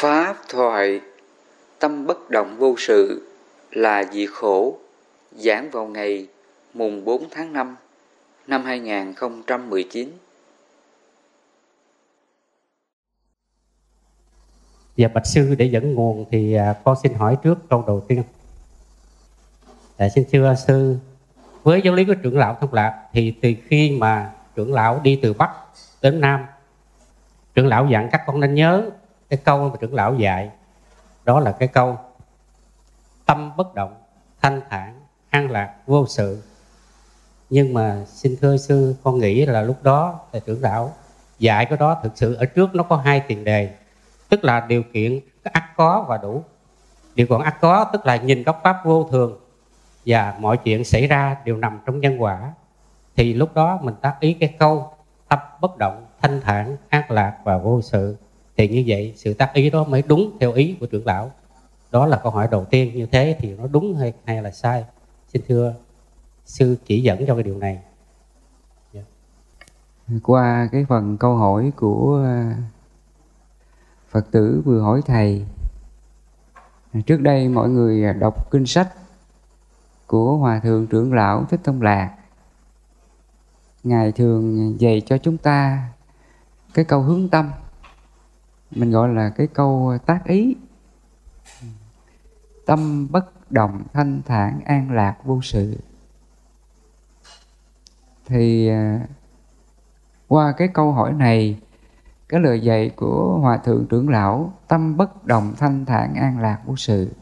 Pháp thoại Tâm bất động vô sự là dị khổ giảng vào ngày mùng 4 tháng 5 năm 2019. Dạ Bạch Sư để dẫn nguồn thì à, con xin hỏi trước câu đầu tiên. Dạ, xin thưa Sư, với giáo lý của trưởng lão thông lạc thì từ khi mà trưởng lão đi từ Bắc đến Nam, trưởng lão dặn các con nên nhớ cái câu mà trưởng lão dạy, đó là cái câu, tâm bất động, thanh thản, an lạc, vô sự. Nhưng mà xin thưa sư, con nghĩ là lúc đó thầy trưởng lão dạy cái đó thực sự ở trước nó có hai tiền đề. Tức là điều kiện ắt có và đủ. Điều kiện ắt có tức là nhìn góc pháp vô thường và mọi chuyện xảy ra đều nằm trong nhân quả. Thì lúc đó mình tác ý cái câu, tâm bất động, thanh thản, an lạc và vô sự thì như vậy, sự tác ý đó mới đúng theo ý của trưởng lão. Đó là câu hỏi đầu tiên, như thế thì nó đúng hay hay là sai? Xin thưa sư chỉ dẫn cho cái điều này. Yeah. Qua cái phần câu hỏi của à, phật tử vừa hỏi thầy, trước đây mọi người đọc kinh sách của hòa thượng trưởng lão thích thông lạc. Ngài thường dạy cho chúng ta cái câu hướng tâm mình gọi là cái câu tác ý. Tâm bất động, thanh thản, an lạc, vô sự. Thì à, qua cái câu hỏi này, cái lời dạy của hòa thượng trưởng lão, tâm bất động, thanh thản, an lạc, vô sự.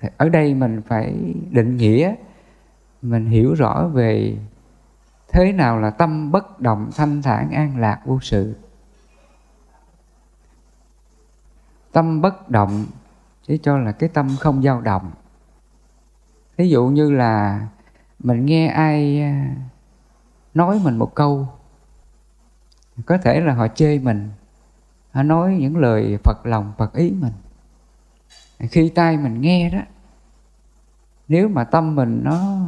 Thì ở đây mình phải định nghĩa, mình hiểu rõ về thế nào là tâm bất động, thanh thản, an lạc, vô sự. Tâm bất động chỉ cho là cái tâm không dao động. Ví dụ như là mình nghe ai à, nói mình một câu, có thể là họ chê mình, họ nói những lời phật lòng, phật ý mình. Khi tai mình nghe đó, nếu mà tâm mình nó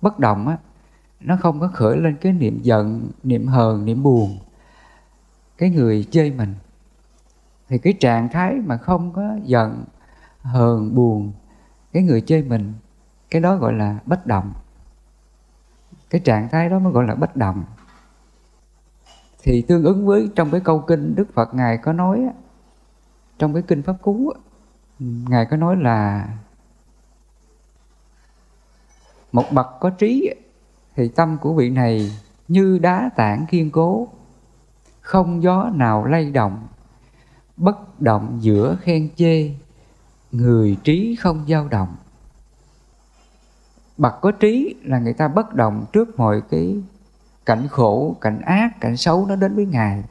bất động á, nó không có khởi lên cái niệm giận, niệm hờn, niệm buồn, cái người chê mình thì cái trạng thái mà không có giận, hờn, buồn, cái người chơi mình, cái đó gọi là bất động. Cái trạng thái đó mới gọi là bất động. Thì tương ứng với trong cái câu kinh đức phật ngài có nói trong cái kinh pháp cú ngài có nói là một bậc có trí thì tâm của vị này như đá tảng kiên cố, không gió nào lay động bất động giữa khen chê, người trí không dao động. Bậc có trí là người ta bất động trước mọi cái cảnh khổ, cảnh ác, cảnh xấu nó đến với ngài.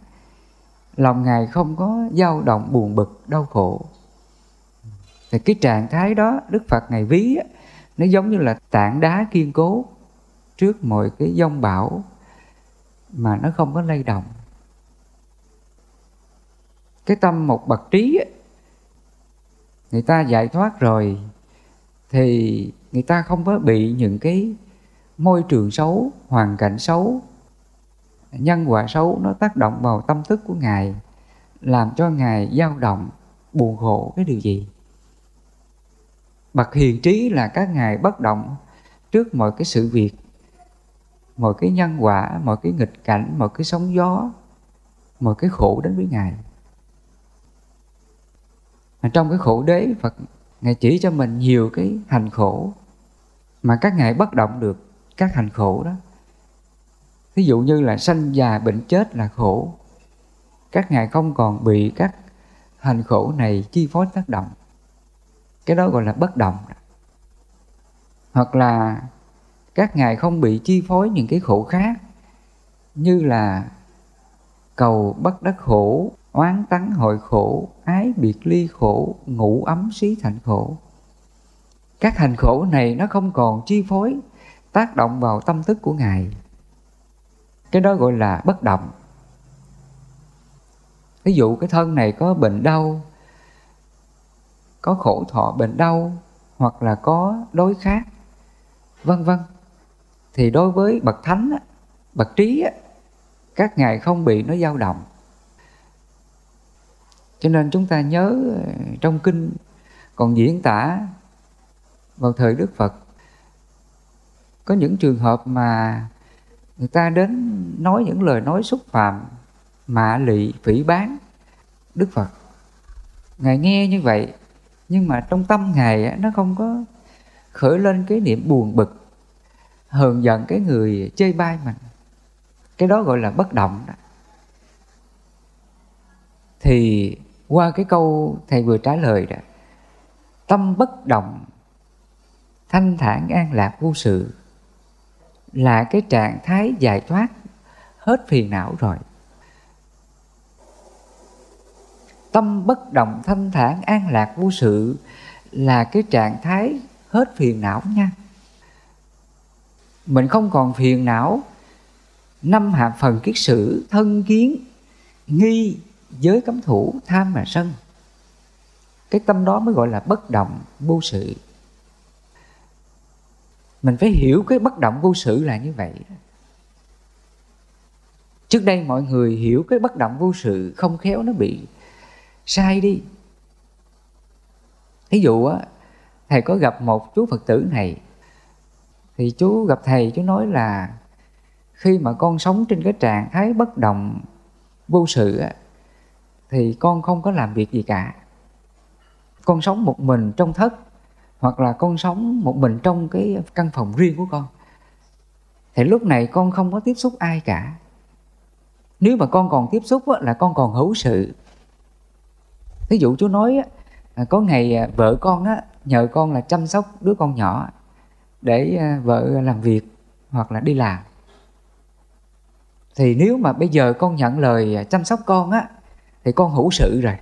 Lòng ngài không có dao động, buồn bực, đau khổ. Thì cái trạng thái đó, đức phật ngài ví nó giống như là tảng đá kiên cố trước mọi cái dông bão mà nó không có lay động cái tâm một bậc trí người ta giải thoát rồi, thì người ta không có bị những cái môi trường xấu, hoàn cảnh xấu, nhân quả xấu nó tác động vào tâm thức của ngài, làm cho ngài dao động, buồn khổ cái điều gì. Bậc hiền trí là các ngài bất động trước mọi cái sự việc, mọi cái nhân quả, mọi cái nghịch cảnh, mọi cái sóng gió, mọi cái khổ đến với ngài trong cái khổ đế, Phật, Ngài chỉ cho mình nhiều cái hành khổ Mà các ngài bất động được, các hành khổ đó. Ví dụ như là sanh già bệnh chết là khổ. Các ngài không còn bị các hành khổ này chi phối tác động. Cái đó gọi là bất động. Hoặc là các ngài không bị chi phối những cái khổ khác, Như là cầu bất đắc khổ oán tắng hội khổ, ái biệt ly khổ, ngủ ấm xí thành khổ. Các hành khổ này nó không còn chi phối, tác động vào tâm thức của ngài. Cái đó gọi là bất động. Ví dụ cái thân này có bệnh đau, có khổ thọ bệnh đau, hoặc là có đối khác, vân vân, thì đối với bậc thánh bậc trí các ngài không bị nó dao động cho nên chúng ta nhớ ờ, trong kinh còn diễn tả vào thời đức phật. Có những trường hợp mà người ta đến nói những lời nói xúc phạm, mạ lị, phỉ bán đức phật. Ngài nghe như vậy, nhưng mà trong tâm ngài nó không có khởi lên cái niệm buồn bực, hờn giận cái người chơi bai mình. Cái đó gọi là bất động đó. Thì qua cái câu thầy vừa trả lời đó, tâm bất động, thanh thản an lạc vô sự là cái trạng thái giải thoát hết phiền não rồi. Tâm bất động, thanh thản, an lạc vô sự là cái trạng thái hết phiền não nha. Mình không còn phiền não, năm hạ phần kiết sử, thân kiến, nghi giới cấm thủ, tham mà sân. Cái tâm đó mới gọi là bất động vô sự. Mình phải hiểu cái bất động vô sự là như vậy. Trước đây mọi người hiểu cái bất động vô sự không khéo nó bị sai đi. Thí dụ á, thầy có gặp một chú phật tử này, thì chú gặp thầy, chú nói là khi mà con sống trên cái trạng thái bất động vô sự á thì con không có làm việc gì cả. Con sống một mình trong thất hoặc là con sống một mình trong cái căn phòng riêng của con thì lúc này con không có tiếp xúc ai cả. Nếu mà con còn tiếp xúc á, là con còn hữu sự. Thí dụ chú nói á, à, có ngày à, vợ con á, nhờ con là chăm sóc đứa con nhỏ để à, vợ làm việc hoặc là đi làm. Thì nếu mà bây giờ con nhận lời chăm sóc con á thì con hữu sự rồi.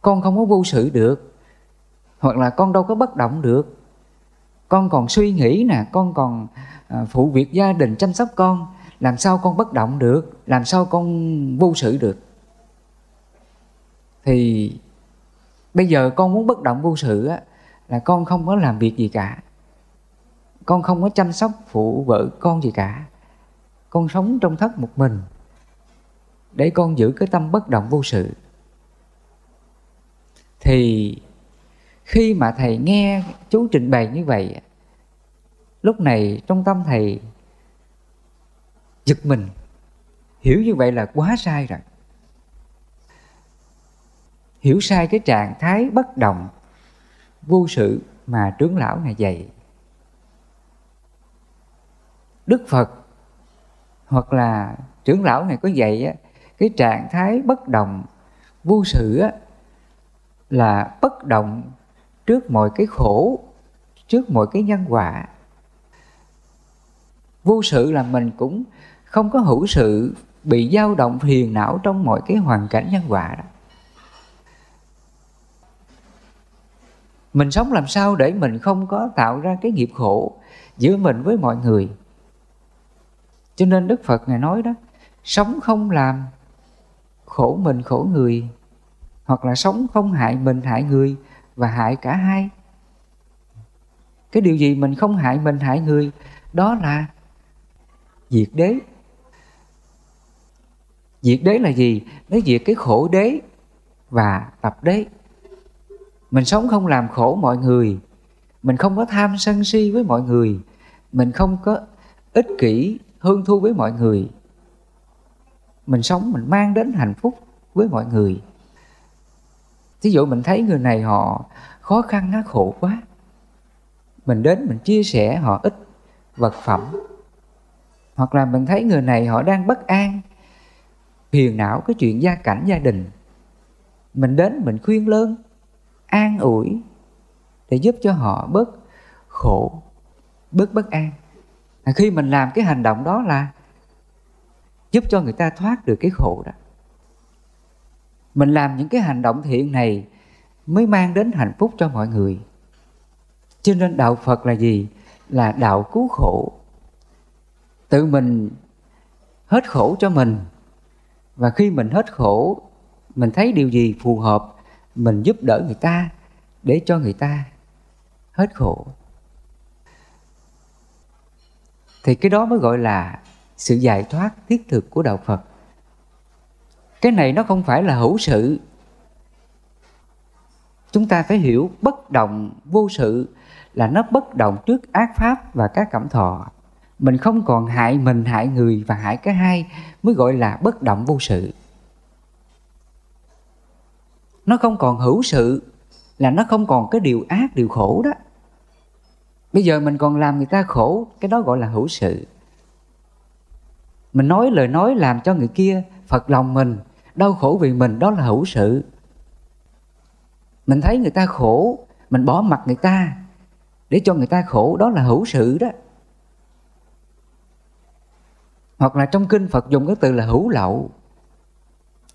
Con không có vô sự được. Hoặc là con đâu có bất động được. Con còn suy nghĩ nè, con còn à, phụ việc gia đình chăm sóc con. Làm sao con bất động được? Làm sao con vô sự được? Thì bây giờ con muốn bất động vô sự á, là con không có làm việc gì cả. Con không có chăm sóc phụ vợ con gì cả. Con sống trong thất một mình để con giữ cái tâm bất động vô sự. Thì khi mà thầy nghe chú trình bày như vậy, lúc này trong tâm thầy giật mình, hiểu như vậy là quá sai rồi. Hiểu sai cái trạng thái bất động vô sự mà trướng lão này dạy. Đức phật hoặc là trưởng lão này có dạy cái trạng thái bất động, vô sự là bất động trước mọi cái khổ, trước mọi cái nhân quả. Vô sự là mình cũng không có hữu sự, bị dao động phiền não trong mọi cái hoàn cảnh nhân quả đó. Mình sống làm sao để mình không có tạo ra cái nghiệp khổ giữa mình với mọi người? Cho nên đức phật ngài nói đó, sống không làm khổ mình khổ người, hoặc là sống không hại mình hại người và hại cả hai. Cái điều gì mình không hại mình hại người, đó là diệt đế. Diệt đế là gì? Nó diệt cái khổ đế và tập đế. Mình sống không làm khổ mọi người, mình không có tham sân si với mọi người, mình không có ích kỷ, hương thu với mọi người mình sống mình mang đến hạnh phúc với mọi người. Thí dụ mình thấy người này họ khó khăn nó khổ quá. Mình đến mình chia sẻ họ ít vật phẩm. Hoặc là mình thấy người này họ đang bất an phiền não cái chuyện gia cảnh gia đình. Mình đến mình khuyên lơn an ủi để giúp cho họ bớt khổ bớt bất an. À, khi mình làm cái hành động đó là giúp cho người ta thoát được cái khổ đó. Mình làm những cái hành động thiện này mới mang đến hạnh phúc cho mọi người. Cho nên đạo phật là gì? Là đạo cứu khổ. Tự mình hết khổ cho mình. Và khi mình hết khổ, mình thấy điều gì phù hợp, mình giúp đỡ người ta để cho người ta hết khổ. Thì cái đó mới gọi là sự giải thoát thiết thực của đạo phật. Cái này nó không phải là hữu sự. Chúng ta phải hiểu bất động vô sự là nó bất động trước ác pháp và các cảm thọ. Mình không còn hại mình, hại người và hại cái hai mới gọi là bất động vô sự. Nó không còn hữu sự là nó không còn cái điều ác, điều khổ đó. Bây giờ mình còn làm người ta khổ, cái đó gọi là hữu sự mình nói lời nói làm cho người kia phật lòng mình, đau khổ vì mình, đó là hữu sự. Mình thấy người ta khổ, mình bỏ mặt người ta để cho người ta khổ, đó là hữu sự đó. Hoặc là trong kinh phật dùng cái từ là hữu lậu.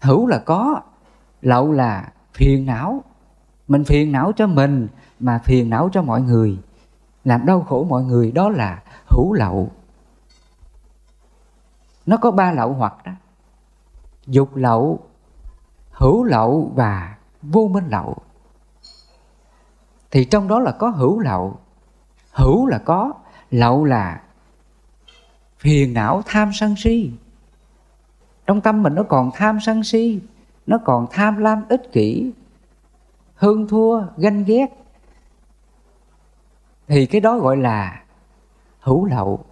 Hữu là có, lậu là phiền não. Mình phiền não cho mình mà phiền não cho mọi người. Làm đau khổ mọi người, đó là hữu lậu nó có ba lậu hoặc đó. Dục lậu, hữu lậu và vô minh lậu. Thì trong đó là có hữu lậu. Hữu là có, lậu là phiền não tham sân si. Trong tâm mình nó còn tham sân si, nó còn tham lam ích kỷ, hương thua, ganh ghét. Thì cái đó gọi là hữu lậu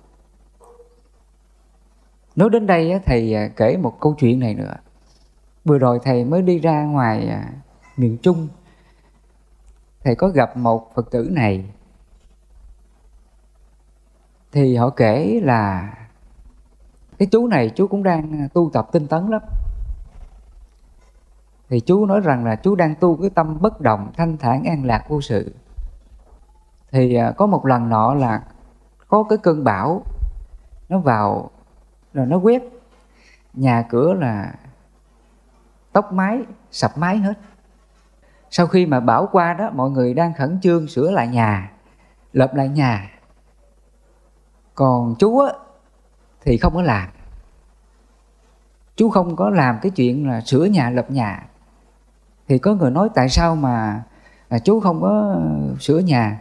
nói đến đây thầy à, kể một câu chuyện này nữa. Vừa rồi thầy mới đi ra ngoài à, miền trung. Thầy có gặp một phật tử này. Thì họ kể là cái chú này, chú cũng đang à, tu tập tinh tấn lắm. Thì chú nói rằng là chú đang tu cái tâm bất động, thanh thản, an lạc, vô sự. Thì có một lần nọ là có cái cơn bão, nó vào rồi nó quét. Nhà cửa là tóc mái, sập mái hết. Sau khi mà bão qua đó, mọi người đang khẩn trương sửa lại nhà lợp lại nhà. Còn chú á, thì không có làm. Chú không có làm cái chuyện là sửa nhà, lập nhà. Thì có người nói tại sao mà là chú không có sửa nhà?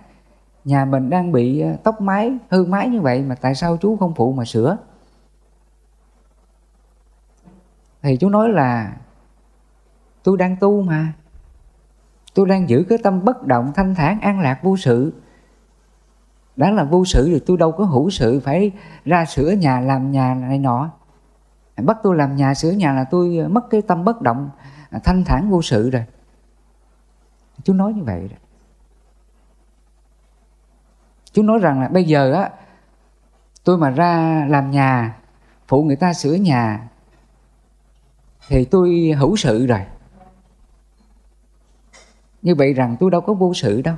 Nhà mình đang bị à, tóc mái, hư mái như vậy mà tại sao chú không phụ mà sửa? Thì chú nói là, tôi đang tu mà. Tôi đang giữ cái tâm bất động, thanh thản, an lạc vô sự. Đã là vô sự thì tôi đâu có hữu sự, phải ra sửa nhà, làm nhà này nọ. Bắt tôi làm nhà, sửa nhà là tôi mất cái tâm bất động, thanh thản vô sự rồi. Chú nói như vậy rồi chú nói rằng là bây giờ á, tôi mà ra làm nhà, phụ người ta sửa nhà thì tôi hữu sự rồi. Như vậy rằng tôi đâu có vô sự đâu.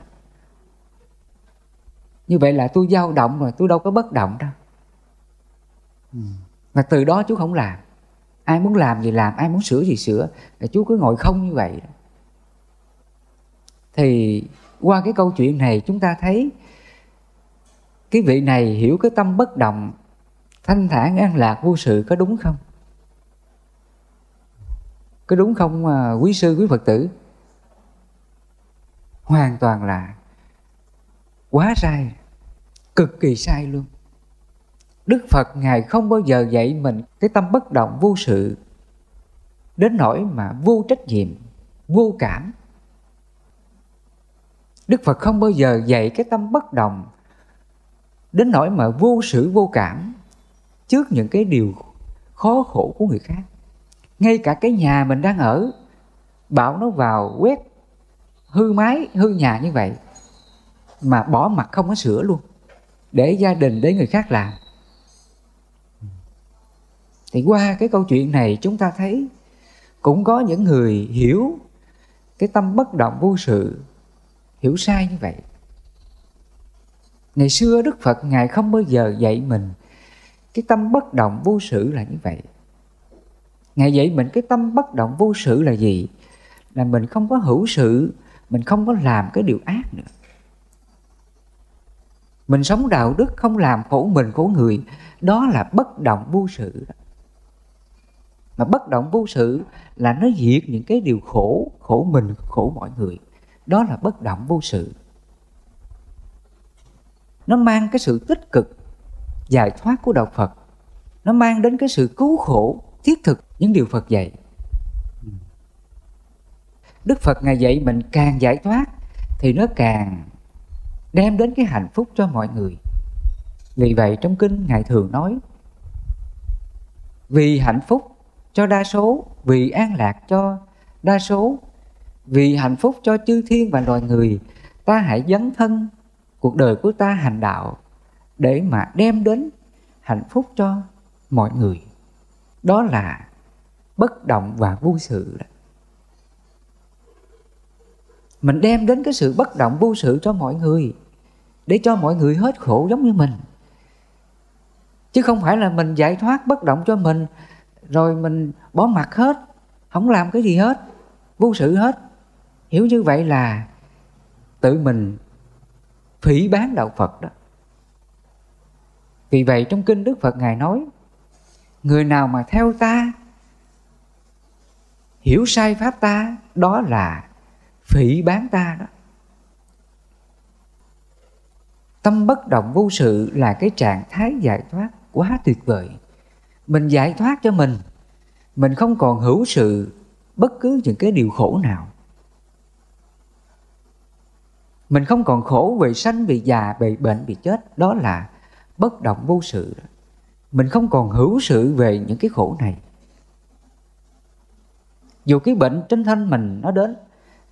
Như vậy là tôi dao động rồi tôi đâu có bất động đâu. Và từ đó chú không làm. Ai muốn làm gì làm ai muốn sửa gì sửa. Là chú cứ ngồi không như vậy. Thì qua cái câu chuyện này chúng ta thấy cái vị này hiểu cái tâm bất động thanh thản an lạc vô sự có đúng không có đúng không mà quý sư, quý phật tử? Hoàn toàn là quá sai, cực kỳ sai luôn. Đức phật ngài không bao giờ dạy mình cái tâm bất động vô sự, đến nỗi mà vô trách nhiệm, vô cảm. Đức phật không bao giờ dạy cái tâm bất động, đến nỗi mà vô sự, vô cảm trước những cái điều khó khổ của người khác ngay cả cái nhà mình đang ở, bảo nó vào quét hư mái, hư nhà như vậy, mà bỏ mặt không có sửa luôn, để gia đình, để người khác làm. Thì qua cái câu chuyện này chúng ta thấy cũng có những người hiểu cái tâm bất động vô sự, hiểu sai như vậy. Ngày xưa đức phật ngài không bao giờ dạy mình cái tâm bất động vô sự là như vậy ngày vậy mình, cái tâm bất động vô sự là gì? Là mình không có hữu sự, mình không có làm cái điều ác nữa. Mình sống đạo đức không làm khổ mình, khổ người, đó là bất động vô sự đó. mà bất động vô sự là nó diệt những cái điều khổ khổ mình, khổ mọi người. Đó là bất động vô sự. Nó mang cái sự tích cực, giải thoát của đạo phật. Nó mang đến cái sự cứu khổ, thiết thực những điều phật dạy. Đức phật ngài dạy mình càng giải thoát thì nó càng đem đến cái hạnh phúc cho mọi người. Vì vậy trong kinh ngài thường nói, vì hạnh phúc cho đa số, vì an lạc cho đa số, vì hạnh phúc cho chư thiên và loài người, ta hãy dấn thân cuộc đời của ta hành đạo để mà đem đến hạnh phúc cho mọi người. Đó là bất động và vô sự đó. mình đem đến cái sự bất động vô sự cho mọi người, để cho mọi người hết khổ giống như mình. Chứ không phải là mình giải thoát bất động cho mình, rồi mình bỏ mặt hết, không làm cái gì hết, vô sự hết. Hiểu như vậy là tự mình phỉ bán đạo phật đó. Vì vậy trong kinh đức phật ngài nói, người nào mà theo ta hiểu sai pháp ta, đó là phỉ bán ta đó. Tâm bất động vô sự là cái trạng thái giải thoát quá tuyệt vời. Mình giải thoát cho mình mình không còn hữu sự bất cứ những cái điều khổ nào. Mình không còn khổ về sanh bị già về bệnh bị chết, đó là bất động vô sự. Mình không còn hữu sự về những cái khổ này dù cái bệnh trên thân mình nó đến,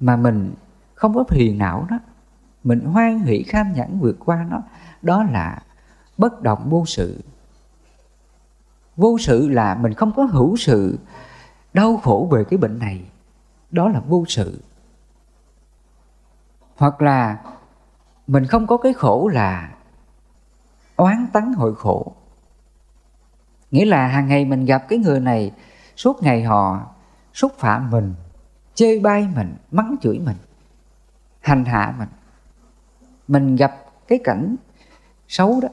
mà mình không có phiền não đó, mình hoan hỷ kham nhẫn vượt qua nó, đó là bất động vô sự. Vô sự là mình không có hữu sự đau khổ về cái bệnh này, đó là vô sự. Hoặc là mình không có cái khổ là oán tắng hội khổ. Nghĩa là hàng ngày mình gặp cái người này, suốt ngày họ xúc phạm mình, chê bai mình, mắng chửi mình, hành hạ mình. Mình gặp cái cảnh xấu đó,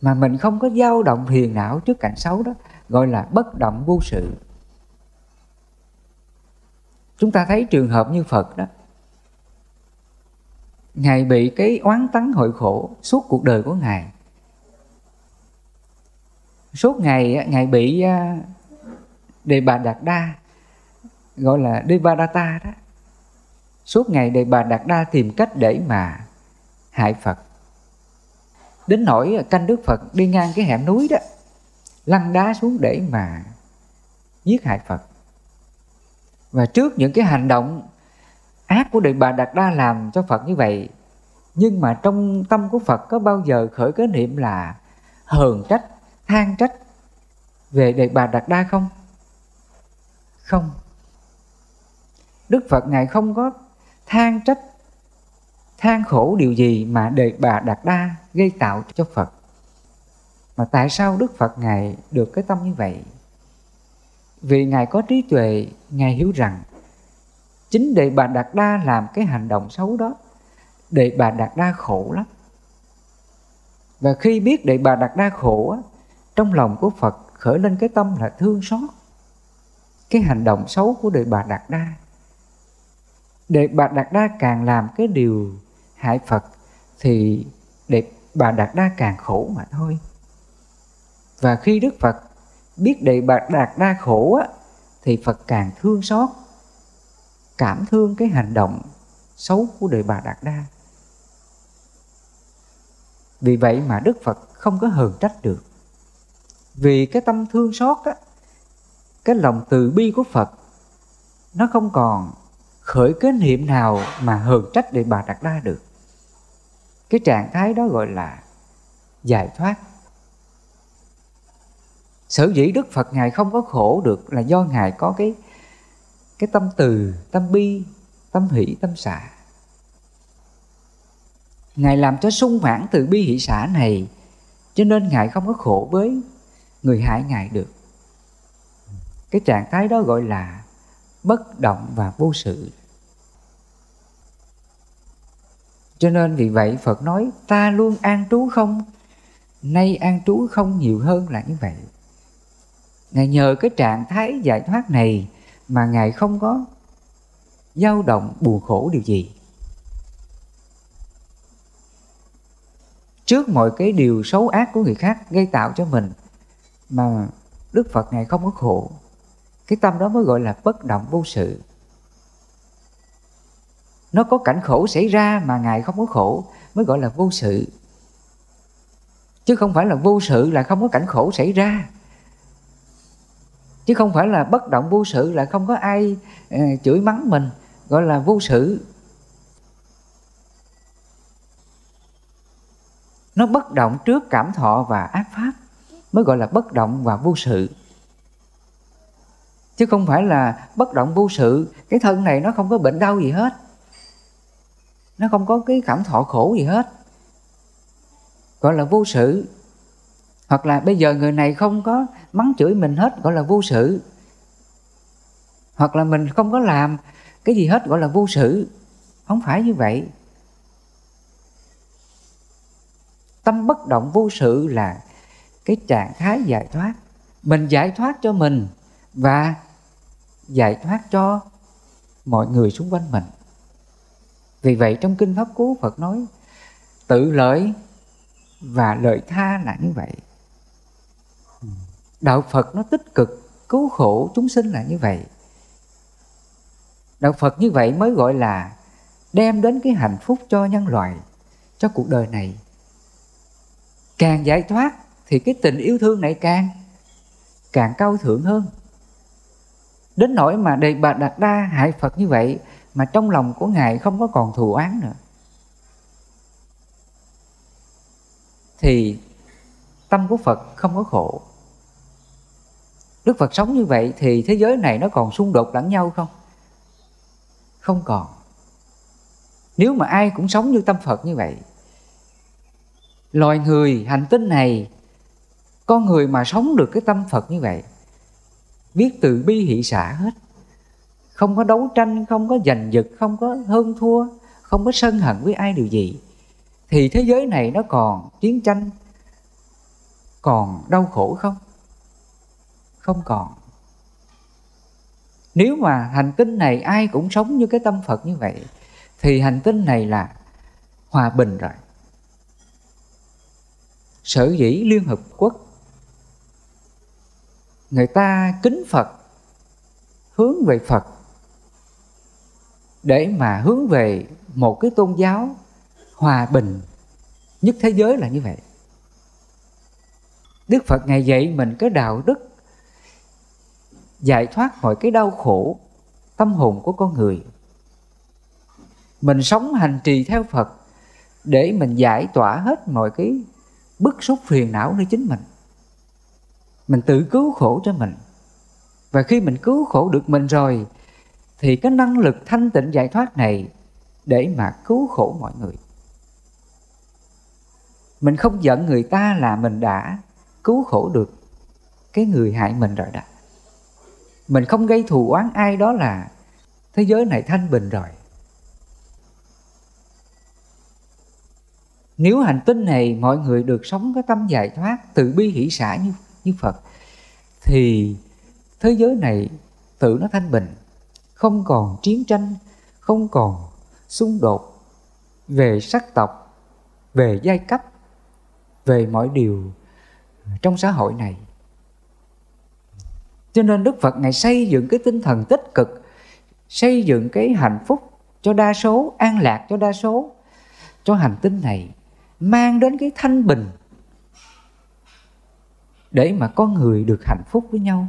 mà mình không có dao động thiền não trước cảnh xấu đó, gọi là bất động vô sự. Chúng ta thấy trường hợp như phật đó, ngài bị cái oán tắng hội khổ suốt cuộc đời của ngài. Suốt ngày ngài bị à, đề bà đạt đa gọi là đề bà đa đó. Suốt ngày đề bà đạt đa tìm cách để mà hại phật. Đến nỗi canh đức phật đi ngang cái hẻm núi đó, lăn đá xuống để mà giết hại phật. Và trước những cái hành động ác của đề bà đạt đa làm cho phật như vậy, nhưng mà trong tâm của phật có bao giờ khởi cái niệm là hờn trách, than trách về đề bà đạt đa không? Không? Đức phật ngài không có than trách, than khổ điều gì mà đề, bà đạt đa gây tạo cho phật. Mà tại sao đức phật ngài được cái tâm như vậy? Vì ngài có trí tuệ, ngài hiểu rằng chính đề bà đạt đa làm cái hành động xấu đó, đề bà đạt đa khổ lắm. Và khi biết đệ bà đạt đa khổ trong lòng của phật khởi lên cái tâm là thương xót cái hành động xấu của đệ bà đạt đa. Đệ bà đạt đa càng làm cái điều hại phật thì đệ bà đạt đa càng khổ mà thôi. Và khi đức phật biết đệ bà đạt đa khổ á, thì phật càng thương xót cảm thương cái hành động xấu của đệ bà đạt đa. Vì vậy mà đức phật không có hờn trách được. Vì cái tâm thương xót á cái lòng từ bi của phật, nó không còn khởi cái niệm nào mà hờn trách để bà đặt ra được. Cái trạng thái đó gọi là giải thoát. Sở dĩ đức phật ngài không có khổ được là do ngài có cái cái tâm từ, tâm bi, tâm hỷ, tâm xả. Ngài làm cho sung mãn từ bi hỷ xả này, cho nên ngài không có khổ với người hại ngài được cái trạng thái đó gọi là bất động và vô sự. Cho nên vì vậy phật nói, ta luôn an trú không? Nay an trú không nhiều hơn là như vậy. Ngài nhờ cái trạng thái giải thoát này mà ngài không có dao động buồn khổ điều gì. Trước mọi cái điều xấu ác của người khác gây tạo cho mình mà đức phật ngài không có khổ cái tâm đó mới gọi là bất động vô sự. Nó có cảnh khổ xảy ra mà ngài không có khổ mới gọi là vô sự. Chứ không phải là vô sự là không có cảnh khổ xảy ra. Chứ không phải là bất động vô sự là không có ai uh, chửi mắng mình gọi là vô sự. Nó bất động trước cảm thọ và ác pháp mới gọi là bất động và vô sự chứ không phải là bất động vô sự. Cái thân này nó không có bệnh đau gì hết. Nó không có cái cảm thọ khổ gì hết. Gọi là vô sự. Hoặc là bây giờ người này không có mắng chửi mình hết, gọi là vô sự. Hoặc là mình không có làm cái gì hết, gọi là vô sự. Không phải như vậy. Tâm bất động vô sự là cái trạng thái giải thoát. Mình giải thoát cho mình và giải thoát cho mọi người xung quanh mình. Vì vậy trong kinh pháp cú, phật nói, tự lợi và lợi tha là như vậy. Đạo phật nó tích cực, cứu khổ chúng sinh là như vậy. Đạo phật như vậy mới gọi là đem đến cái hạnh phúc cho nhân loại, cho cuộc đời này. Càng giải thoát thì cái tình yêu thương này càng càng cao thượng hơn đến nỗi mà đề bà đạt đa hại phật như vậy, mà trong lòng của ngài không có còn thù oán nữa. Thì tâm của phật không có khổ. Đức phật sống như vậy thì thế giới này nó còn xung đột lẫn nhau không? Không còn. Nếu mà ai cũng sống như tâm phật như vậy, loài người hành tinh này, con người mà sống được cái tâm phật như vậy biết từ bi hỷ xả hết. Không có đấu tranh, không có giành giật, không có hơn thua, không có sân hận với ai điều gì, thì thế giới này nó còn chiến tranh, còn đau khổ không? Không còn. Nếu mà hành tinh này ai cũng sống như cái tâm phật như vậy, thì hành tinh này là hòa bình rồi. Sở dĩ liên hợp quốc người ta kính phật, hướng về phật, để mà hướng về một cái tôn giáo hòa bình nhất thế giới là như vậy. Đức phật ngày dạy mình cái đạo đức giải thoát mọi cái đau khổ tâm hồn của con người. Mình sống hành trì theo phật để mình giải tỏa hết mọi cái bức xúc phiền não nơi chính mình mình tự cứu khổ cho mình. Và khi mình cứu khổ được mình rồi, thì cái năng lực thanh tịnh giải thoát này để mà cứu khổ mọi người. Mình không giận người ta là mình đã cứu khổ được cái người hại mình rồi đó. Mình không gây thù oán ai đó là thế giới này thanh bình rồi. Nếu hành tinh này mọi người được sống cái tâm giải thoát, từ bi hỷ xả như như Phật, thì thế giới này tự nó thanh bình, không còn chiến tranh, không còn xung đột về sắc tộc, về giai cấp, về mọi điều trong xã hội này. Cho nên đức phật ngài xây dựng cái tinh thần tích cực, xây dựng cái hạnh phúc cho đa số, an lạc cho đa số, cho hành tinh này, mang đến cái thanh bình để mà con người được hạnh phúc với nhau.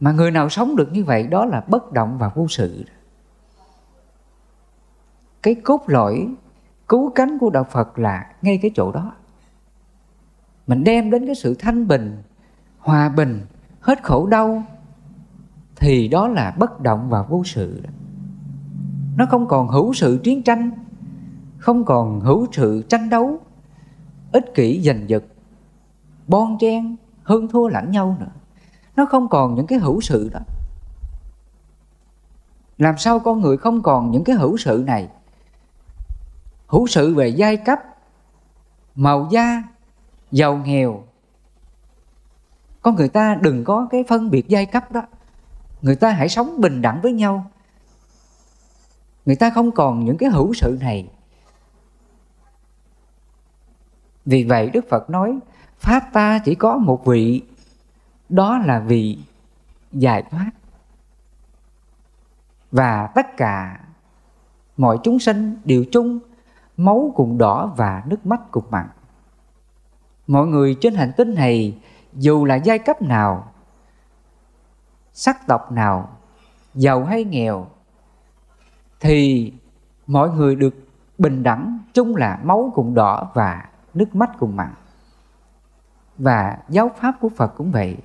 Mà người nào sống được như vậy, đó là bất động và vô sự. Cái cốt lõi cứu cánh của đạo phật là ngay cái chỗ đó. Mình đem đến cái sự thanh bình, hòa bình, hết khổ đau, thì đó là bất động và vô sự. Nó không còn hữu sự chiến tranh, không còn hữu sự tranh đấu, ích kỷ giành giật bon chen, hơn thua lẫn nhau nữa. Nó không còn những cái hữu sự đó. Làm sao con người không còn những cái hữu sự này? Hữu sự về giai cấp, màu da, giàu nghèo. Con người ta đừng có cái phân biệt giai cấp đó. Người ta hãy sống bình đẳng với nhau. Người ta không còn những cái hữu sự này. Vì vậy đức phật nói pháp ta chỉ có một vị, đó là vị giải thoát. Và tất cả mọi chúng sinh đều chung máu cùng đỏ và nước mắt cùng mặn. Mọi người trên hành tinh này, dù là giai cấp nào, sắc tộc nào, giàu hay nghèo, thì mọi người được bình đẳng chung là máu cùng đỏ và nước mắt cùng mặn và giáo pháp của phật cũng vậy.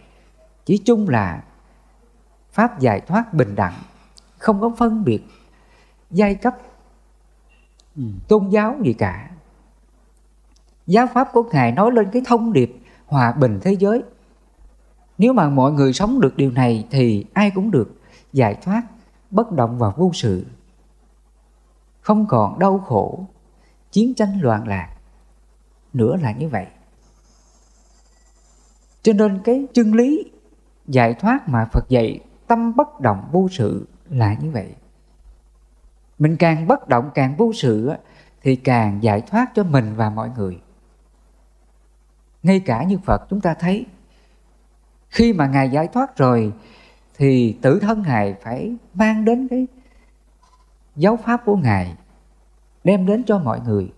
Chỉ chung là pháp giải thoát bình đẳng không có phân biệt giai cấp ừ. tôn giáo gì cả. Giáo pháp của ngài nói lên cái thông điệp hòa bình thế giới. Nếu mà mọi người sống được điều này thì ai cũng được giải thoát bất động và vô sự. Không còn đau khổ chiến tranh loạn lạc. Nữa là như vậy cho nên cái chân lý giải thoát mà phật dạy, tâm bất động vô sự là như vậy. Mình càng bất động, càng vô sự thì càng giải thoát cho mình và mọi người. Ngay cả như phật chúng ta thấy, khi mà ngài giải thoát rồi, thì tự thân ngài phải mang đến cái giáo pháp của ngài, đem đến cho mọi người,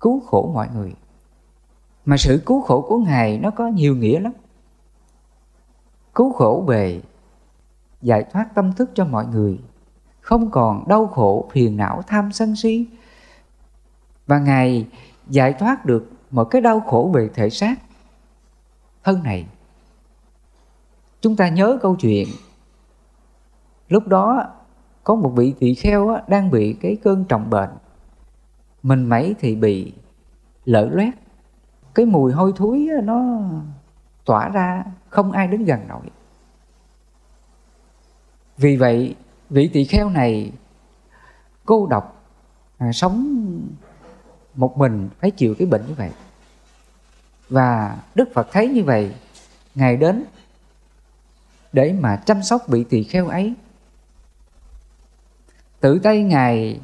cứu khổ mọi người. Mà sự cứu khổ của ngài nó có nhiều nghĩa lắm cứu khổ về, giải thoát tâm thức cho mọi người, không còn đau khổ phiền não tham sân si. Và ngài giải thoát được một cái đau khổ về thể xác. Thân này, chúng ta nhớ câu chuyện, lúc đó có một vị tỳ kheo đang bị cái cơn trọng bệnh. Mình mấy thì bị lở loét. Cái mùi hôi thối nó tỏa ra không ai đến gần nổi. Vì vậy vị tỳ kheo này cô độc à, sống một mình phải chịu cái bệnh như vậy. Và đức phật thấy như vậy ngài đến để mà chăm sóc vị tỳ kheo ấy. Tự tay ngài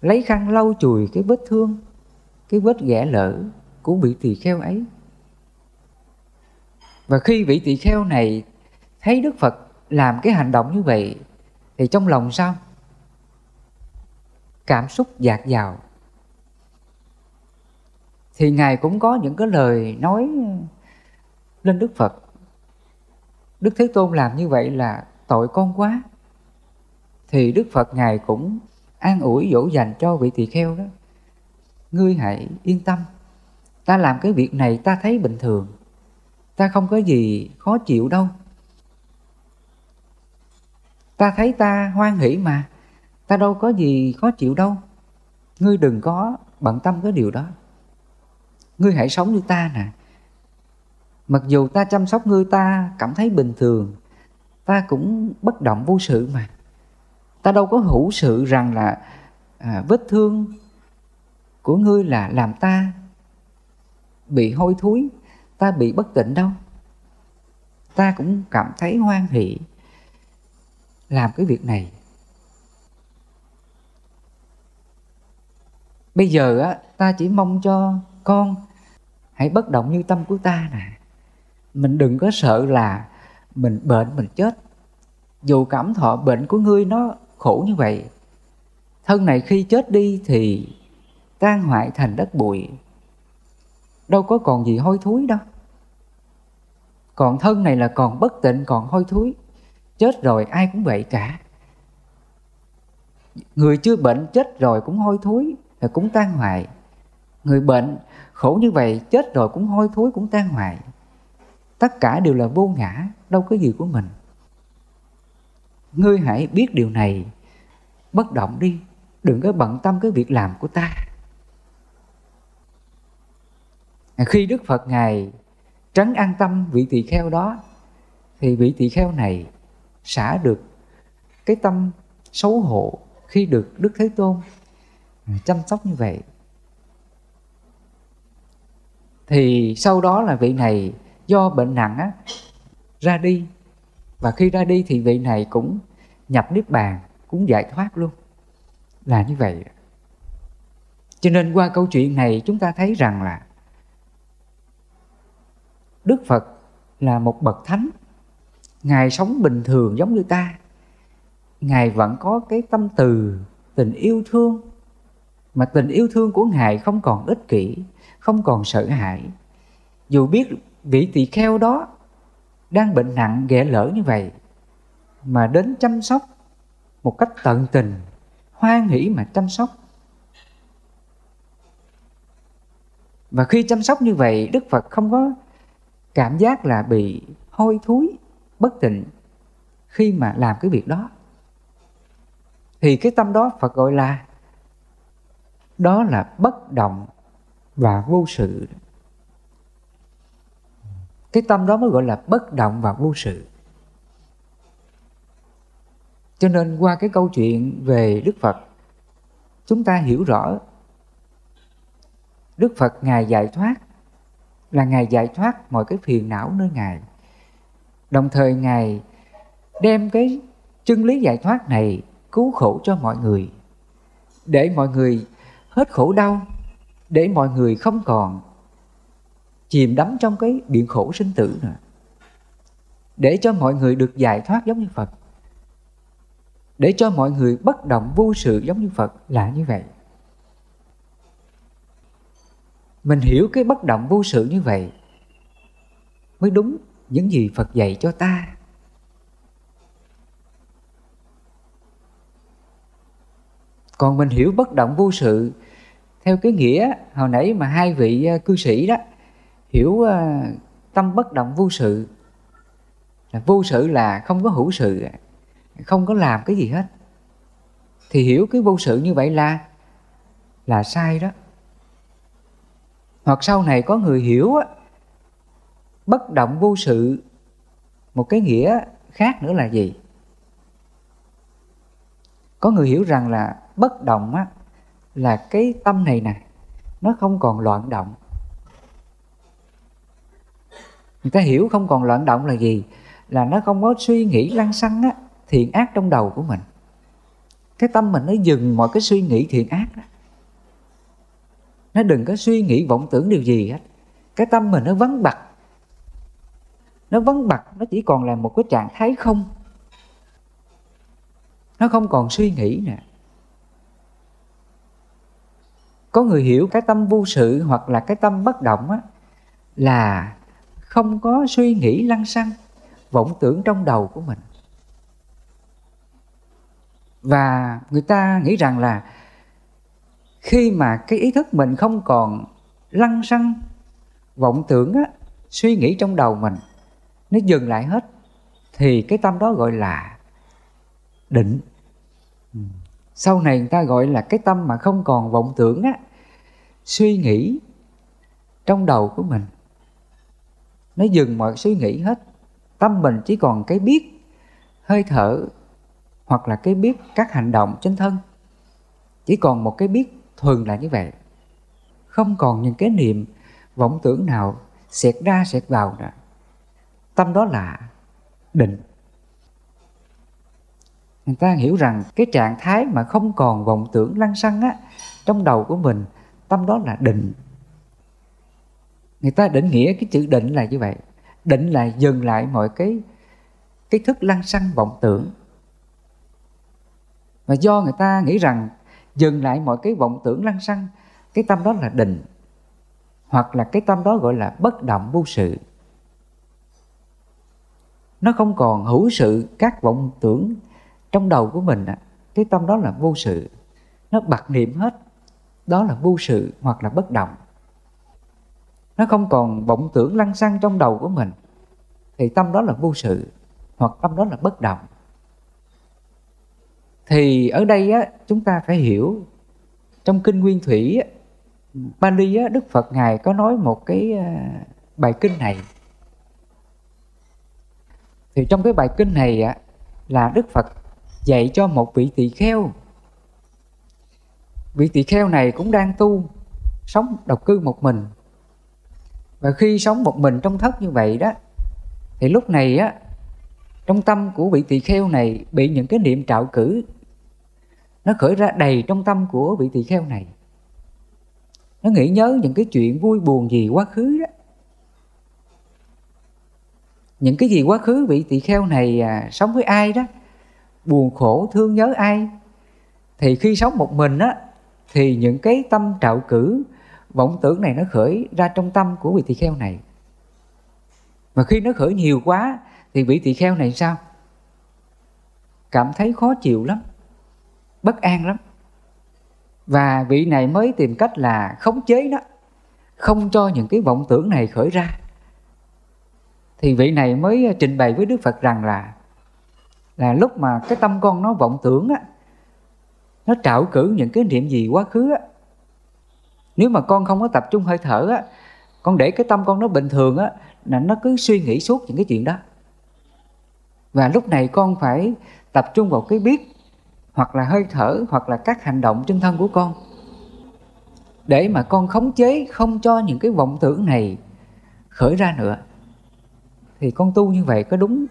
lấy khăn lau chùi cái vết thương cái vết ghẻ lở của vị tỳ kheo ấy và khi vị tỳ kheo này thấy đức phật làm cái hành động như vậy, thì trong lòng sao? Cảm xúc dạt dào. Thì ngài cũng có những cái lời nói lên đức phật. Đức thế tôn làm như vậy là tội con quá. Thì đức phật ngài cũng an ủi dỗ dành cho vị tỳ kheo đó. Ngươi hãy yên tâm, ta làm cái việc này ta thấy bình thường ta không có gì khó chịu đâu. Ta thấy ta hoan hỷ mà. Ta đâu có gì khó chịu đâu. Ngươi đừng có bận tâm cái điều đó. Ngươi hãy sống như ta nè. Mặc dù ta chăm sóc ngươi ta cảm thấy bình thường. Ta cũng bất động vô sự mà. Ta đâu có hữu sự rằng là à, vết thương của ngươi là làm ta bị hôi thối ta bị bất tỉnh đâu. Ta cũng cảm thấy hoan hỷ làm cái việc này. Bây giờ á, ta chỉ mong cho con hãy bất động như tâm của ta nè. Mình đừng có sợ là mình bệnh, mình chết. Dù cảm thọ bệnh của ngươi nó khổ như vậy, thân này khi chết đi thì tan hoại thành đất bụi. Đâu có còn gì hôi thối đâu còn thân này là còn bất tịnh, còn hôi thối. Chết rồi, ai cũng vậy cả. Người chưa bệnh, chết rồi cũng hôi thối cũng tan hoại người bệnh, khổ như vậy, chết rồi cũng hôi thối, cũng tan hoại tất cả đều là vô ngã, đâu có gì của mình. Ngươi hãy biết điều này. Bất động đi, đừng có bận tâm cái việc làm của ta. Khi đức phật ngài trấn an tâm vị tỳ kheo đó, thì vị tỳ kheo này xả được cái tâm xấu hổ khi được đức thế tôn chăm sóc như vậy. Thì sau đó là vị này do bệnh nặng á, ra đi. Và khi ra đi thì vị này cũng nhập niết bàn, cũng giải thoát luôn. Là như vậy. Cho nên qua câu chuyện này chúng ta thấy rằng là đức phật là một bậc thánh. Ngài sống bình thường giống như ta. Ngài vẫn có cái tâm từ, tình yêu thương. Mà tình yêu thương của ngài không còn ích kỷ, không còn sợ hãi. Dù biết vị tỳ kheo đó đang bệnh nặng ghẻ lỡ như vậy, mà đến chăm sóc một cách tận tình, hoan hỷ mà chăm sóc. Và khi chăm sóc như vậy, đức phật không có cảm giác là bị hôi thối, bất tịnh khi mà làm cái việc đó. Thì cái tâm đó phật gọi là, đó là bất động và vô sự. Cái tâm đó mới gọi là bất động và vô sự. Cho nên qua cái câu chuyện về đức phật, chúng ta hiểu rõ đức phật ngài giải thoát là ngài giải thoát mọi cái phiền não nơi ngài. Đồng thời ngài đem cái chân lý giải thoát này cứu khổ cho mọi người, để mọi người hết khổ đau, để mọi người không còn chìm đắm trong cái biển khổ sinh tử nữa. Để cho mọi người được giải thoát giống như Phật. Để cho mọi người bất động vô sự giống như Phật là như vậy mình hiểu cái bất động vô sự như vậy mới đúng những gì Phật dạy cho ta. Còn mình hiểu bất động vô sự, theo cái nghĩa hồi nãy mà hai vị à, cư sĩ đó hiểu à, tâm bất động vô sự, là vô sự là không có hữu sự, không có làm cái gì hết, thì hiểu cái vô sự như vậy là là sai đó hoặc sau này có người hiểu á, bất động vô sự một cái nghĩa khác nữa là gì? Có người hiểu rằng là bất động á, là cái tâm này nè nó không còn loạn động. Người ta hiểu không còn loạn động là gì? Là nó không có suy nghĩ lăng xăng á, thiện ác trong đầu của mình. Cái tâm mình nó dừng mọi cái suy nghĩ thiện ác đó nó đừng có suy nghĩ vọng tưởng điều gì hết. Cái tâm mình nó vắng bặt, nó vắng bặt, nó chỉ còn là một cái trạng thái không. Nó không còn suy nghĩ nè. Có người hiểu cái tâm vô sự hoặc là cái tâm bất động á, là không có suy nghĩ lăng xăng, vọng tưởng trong đầu của mình. Và người ta nghĩ rằng là khi mà cái ý thức mình không còn lăng xăng vọng tưởng á, suy nghĩ trong đầu mình nó dừng lại hết thì cái tâm đó gọi là định. Ừ. Sau này người ta gọi là cái tâm mà không còn vọng tưởng á suy nghĩ trong đầu của mình. Nó dừng mọi suy nghĩ hết. Tâm mình chỉ còn cái biết hơi thở hoặc là cái biết các hành động trên thân. Chỉ còn một cái biết thường là như vậy. Không còn những cái niệm vọng tưởng nào xẹt ra xẹt vào nữa. Tâm đó là định. Người ta hiểu rằng cái trạng thái mà không còn vọng tưởng lăng xăng á, trong đầu của mình, tâm đó là định. Người ta định nghĩa cái chữ định là như vậy. Định là dừng lại mọi cái cái thức lăng xăng vọng tưởng. Và do người ta nghĩ rằng dừng lại mọi cái vọng tưởng lăng xăng. Cái tâm đó là định, hoặc là cái tâm đó gọi là bất động vô sự. Nó không còn hữu sự các vọng tưởng trong đầu của mình cái tâm đó là vô sự. Nó bạc niệm hết. Đó là vô sự hoặc là bất động. Nó không còn vọng tưởng lăng xăng trong đầu của mình. Thì tâm đó là vô sự, hoặc tâm đó là bất động thì ở đây á, chúng ta phải hiểu trong kinh nguyên thủy á, Bali á, Đức Phật ngài có nói một cái à, bài kinh này. Thì trong cái bài kinh này á, là Đức Phật dạy cho một vị tỳ kheo. Vị tỳ kheo này cũng đang tu sống độc cư một mình. Và khi sống một mình trong thất như vậy đó thì lúc này á trong tâm của vị tỳ kheo này bị những cái niệm trạo cử nó khởi ra đầy trong tâm của vị tỳ kheo này. Nó nghĩ nhớ những cái chuyện vui buồn gì quá khứ đó. Những cái gì quá khứ vị tỳ kheo này à, sống với ai đó buồn khổ thương nhớ ai thì khi sống một mình á thì những cái tâm trạo cử vọng tưởng này nó khởi ra trong tâm của vị tỳ kheo này. Mà khi nó khởi nhiều quá thì vị tỳ kheo này sao? Cảm thấy khó chịu lắm bất an lắm. Và vị này mới tìm cách là khống chế nó, không cho những cái vọng tưởng này khởi ra. Thì vị này mới trình bày với đức phật rằng là là lúc mà cái tâm con nó vọng tưởng á, nó trạo cử những cái niệm gì quá khứ á, nếu mà con không có tập trung hơi thở á, con để cái tâm con nó bình thường á, là nó cứ suy nghĩ suốt những cái chuyện đó. Và lúc này con phải tập trung vào cái biết hoặc là hơi thở, hoặc là các hành động trên thân của con. Để mà con khống chế không cho những cái vọng tưởng này khởi ra nữa, thì con tu như vậy có đúng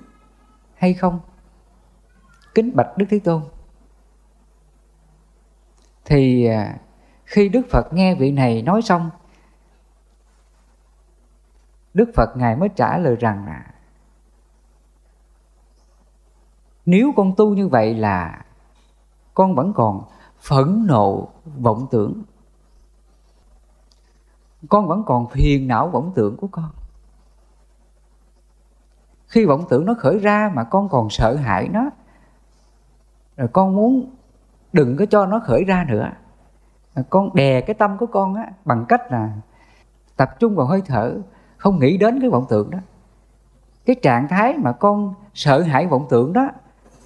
hay không? Kính bạch đức thế tôn. Thì à, khi đức phật nghe vị này nói xong, đức phật ngài mới trả lời rằng là, nếu con tu như vậy là con vẫn còn phẫn nộ, vọng tưởng. Con vẫn còn phiền não, vọng tưởng của con. Khi vọng tưởng nó khởi ra mà con còn sợ hãi nó, rồi con muốn đừng có cho nó khởi ra nữa. Con đè cái tâm của con á, bằng cách là tập trung vào hơi thở, không nghĩ đến cái vọng tưởng đó. Cái trạng thái mà con sợ hãi vọng tưởng đó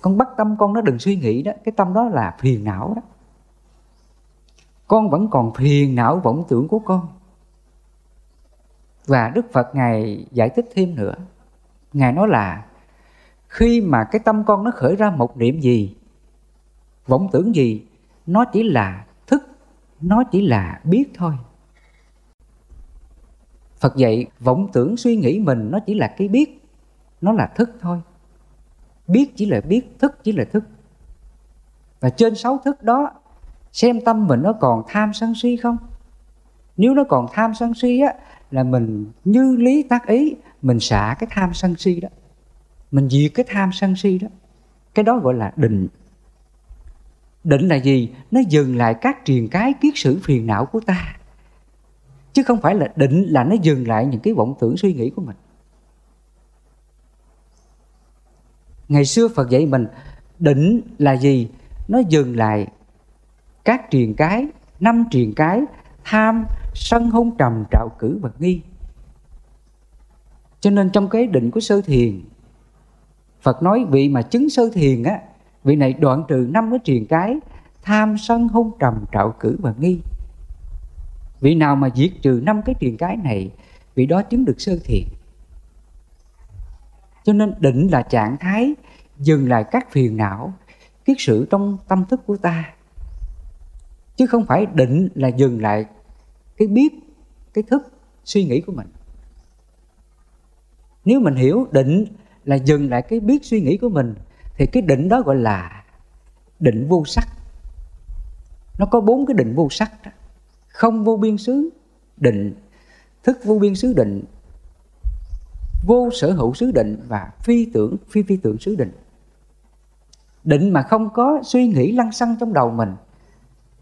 con bắt tâm con nó đừng suy nghĩ đó, cái tâm đó là phiền não đó. Con vẫn còn phiền não vọng tưởng của con. Và đức phật ngài giải thích thêm nữa. Ngài nói là, khi mà cái tâm con nó khởi ra một niệm gì, vọng tưởng gì, nó chỉ là thức, nó chỉ là biết thôi. Phật dạy vọng tưởng suy nghĩ mình nó chỉ là cái biết, nó là thức thôi biết chỉ là biết, thức chỉ là thức. Và trên sáu thức đó, xem tâm mình nó còn tham sân si không? Nếu nó còn tham sân si á, là mình như lý tác ý, mình xả cái tham sân si đó. Mình diệt cái tham sân si đó. Cái đó gọi là định. Định là gì? Nó dừng lại các truyền cái kiết sử phiền não của ta. Chứ không phải là định là nó dừng lại những cái vọng tưởng suy nghĩ của mình. Ngày xưa phật dạy mình, định là gì? Nó dừng lại. Các triền cái, năm triền cái, tham, sân hung trầm, trạo cử và nghi. Cho nên trong cái định của sơ thiền, phật nói vị mà chứng sơ thiền á, vị này đoạn trừ năm cái triền cái, tham, sân hung trầm, trạo cử và nghi. Vị nào mà diệt trừ năm cái triền cái này, vị đó chứng được sơ thiền cho nên định là trạng thái, dừng lại các phiền não, kiết sự trong tâm thức của ta. Chứ không phải định là dừng lại cái biết, cái thức, suy nghĩ của mình. Nếu mình hiểu định là dừng lại cái biết suy nghĩ của mình, thì cái định đó gọi là định vô sắc. Nó có bốn cái định vô sắc đó. không vô biên xứ định, thức vô biên xứ định vô sở hữu xứ định và phi tưởng, phi phi tưởng xứ định. Định mà không có suy nghĩ lăng xăng trong đầu mình,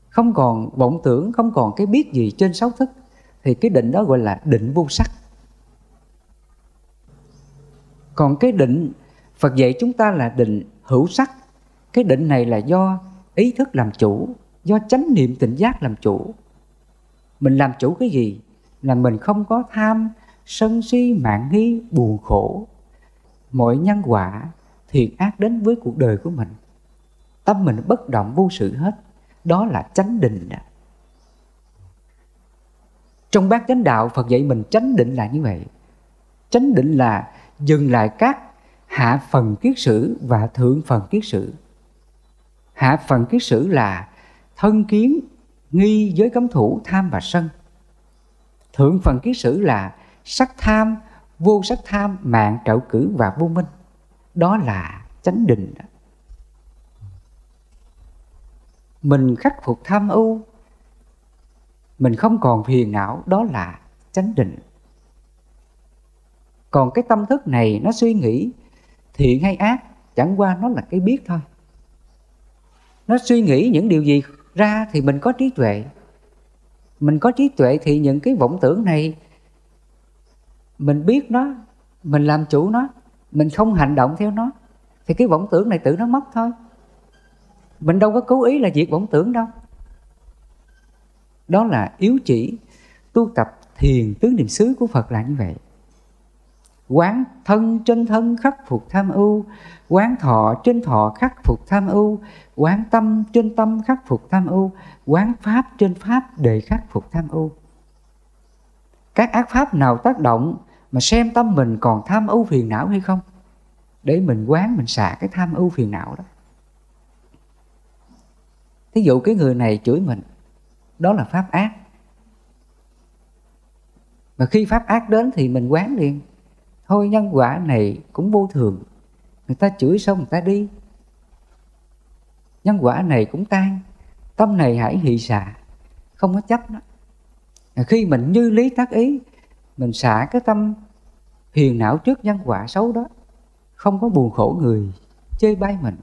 không còn vọng tưởng, không còn cái biết gì trên sáu thức, thì cái định đó gọi là định vô sắc. Còn cái định, Phật dạy chúng ta là định hữu sắc. Cái định này là do ý thức làm chủ, do chánh niệm tỉnh giác làm chủ. Mình làm chủ cái gì? Là mình không có tham sân si mạng nghi, buồn khổ. Mọi nhân quả thiện ác đến với cuộc đời của mình. Tâm mình bất động vô sự hết, đó là chánh định đó. trong bát chánh đạo, phật dạy mình chánh định là như vậy. Chánh định là dừng lại các hạ phần kiết sử và thượng phần kiết sử. Hạ phần kiết sử là thân kiến, nghi với cấm thủ, tham và sân. Thượng phần kiết sử là sắc tham, vô sắc tham, mạng trạo cử và vô minh. Đó là chánh định. Mình khắc phục tham ưu, mình không còn phiền não, đó là chánh định. Còn cái tâm thức này nó suy nghĩ thiện hay ác, chẳng qua nó là cái biết thôi. Nó suy nghĩ những điều gì ra thì mình có trí tuệ. Mình có trí tuệ thì những cái vọng tưởng này mình biết nó, mình làm chủ nó, mình không hành động theo nó, thì cái vọng tưởng này tự nó mất thôi. Mình đâu có cố ý là diệt vọng tưởng đâu. Đó là yếu chỉ tu tập thiền tướng niệm xứ của phật là như vậy. Quán thân trên thân khắc phục tham ưu, quán thọ trên thọ khắc phục tham ưu, quán tâm trên tâm khắc phục tham ưu, quán pháp trên pháp để khắc phục tham ưu. Các ác pháp nào tác động mà xem tâm mình còn tham ưu phiền não hay không? Để mình quán mình xả cái tham ưu phiền não đó. Thí dụ cái người này chửi mình, đó là pháp ác. Mà khi pháp ác đến thì mình quán liền. Thôi nhân quả này cũng vô thường. Người ta chửi xong người ta đi. Nhân quả này cũng tan. Tâm này hãy hỷ xả không có chấp nó. Khi mình như lý tác ý mình xả cái tâm phiền não trước nhân quả xấu đó. Không có buồn khổ người chơi bay mình.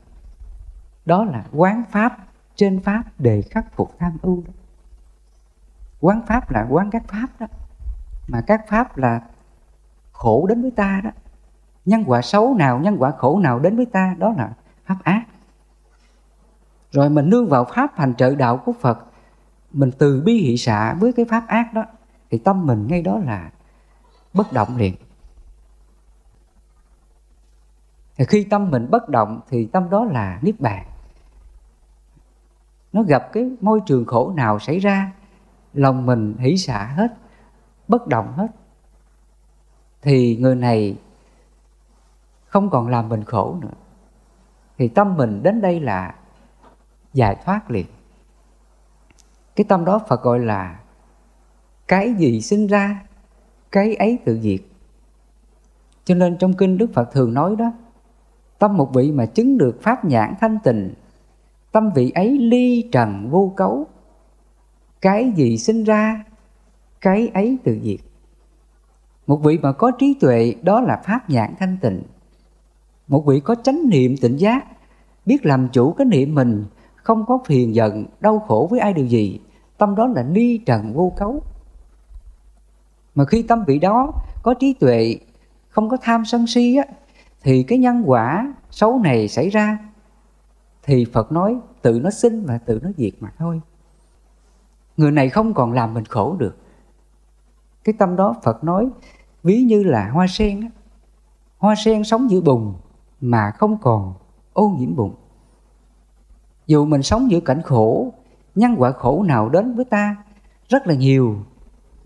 Đó là quán pháp trên pháp để khắc phục tham ưu đó. Quán pháp là quán các pháp đó. Mà các pháp là khổ đến với ta đó. Nhân quả xấu nào, nhân quả khổ nào đến với ta, đó là pháp ác. Rồi mình nương vào pháp hành trợ đạo của phật, mình từ bi hỷ xả với cái pháp ác đó, thì tâm mình ngay đó là bất động liền. Thì khi tâm mình bất động thì tâm đó là niết bàn. Nó gặp cái môi trường khổ nào xảy ra, lòng mình hỷ xả hết, bất động hết, thì người này không còn làm mình khổ nữa. Thì tâm mình đến đây là giải thoát liền. Cái tâm đó phật gọi là cái gì sinh ra cái ấy tự diệt. Cho nên trong kinh đức phật thường nói đó, tâm một vị mà chứng được pháp nhãn thanh tịnh, tâm vị ấy ly trần vô cấu. Cái gì sinh ra, cái ấy tự diệt. Một vị mà có trí tuệ, đó là pháp nhãn thanh tịnh. Một vị có chánh niệm tỉnh giác, biết làm chủ cái niệm mình, không có phiền giận, đau khổ với ai điều gì, tâm đó là ly trần vô cấu mà khi tâm vị đó có trí tuệ, không có tham sân si á, thì cái nhân quả xấu này xảy ra. Thì Phật nói tự nó sinh và tự nó diệt mà thôi. Người này không còn làm mình khổ được. Cái tâm đó Phật nói ví như là hoa sen á. Hoa sen sống giữa bùn mà không còn ô nhiễm bùn. Dù mình sống giữa cảnh khổ, nhân quả khổ nào đến với ta rất là nhiều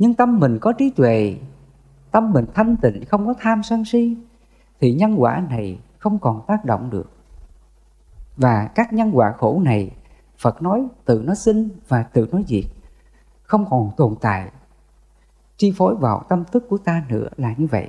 nhưng tâm mình có trí tuệ, tâm mình thanh tịnh, không có tham sân si, thì nhân quả này không còn tác động được. Và các nhân quả khổ này, Phật nói tự nó sinh và tự nó diệt, không còn tồn tại. Chi phối vào tâm thức của ta nữa là như vậy.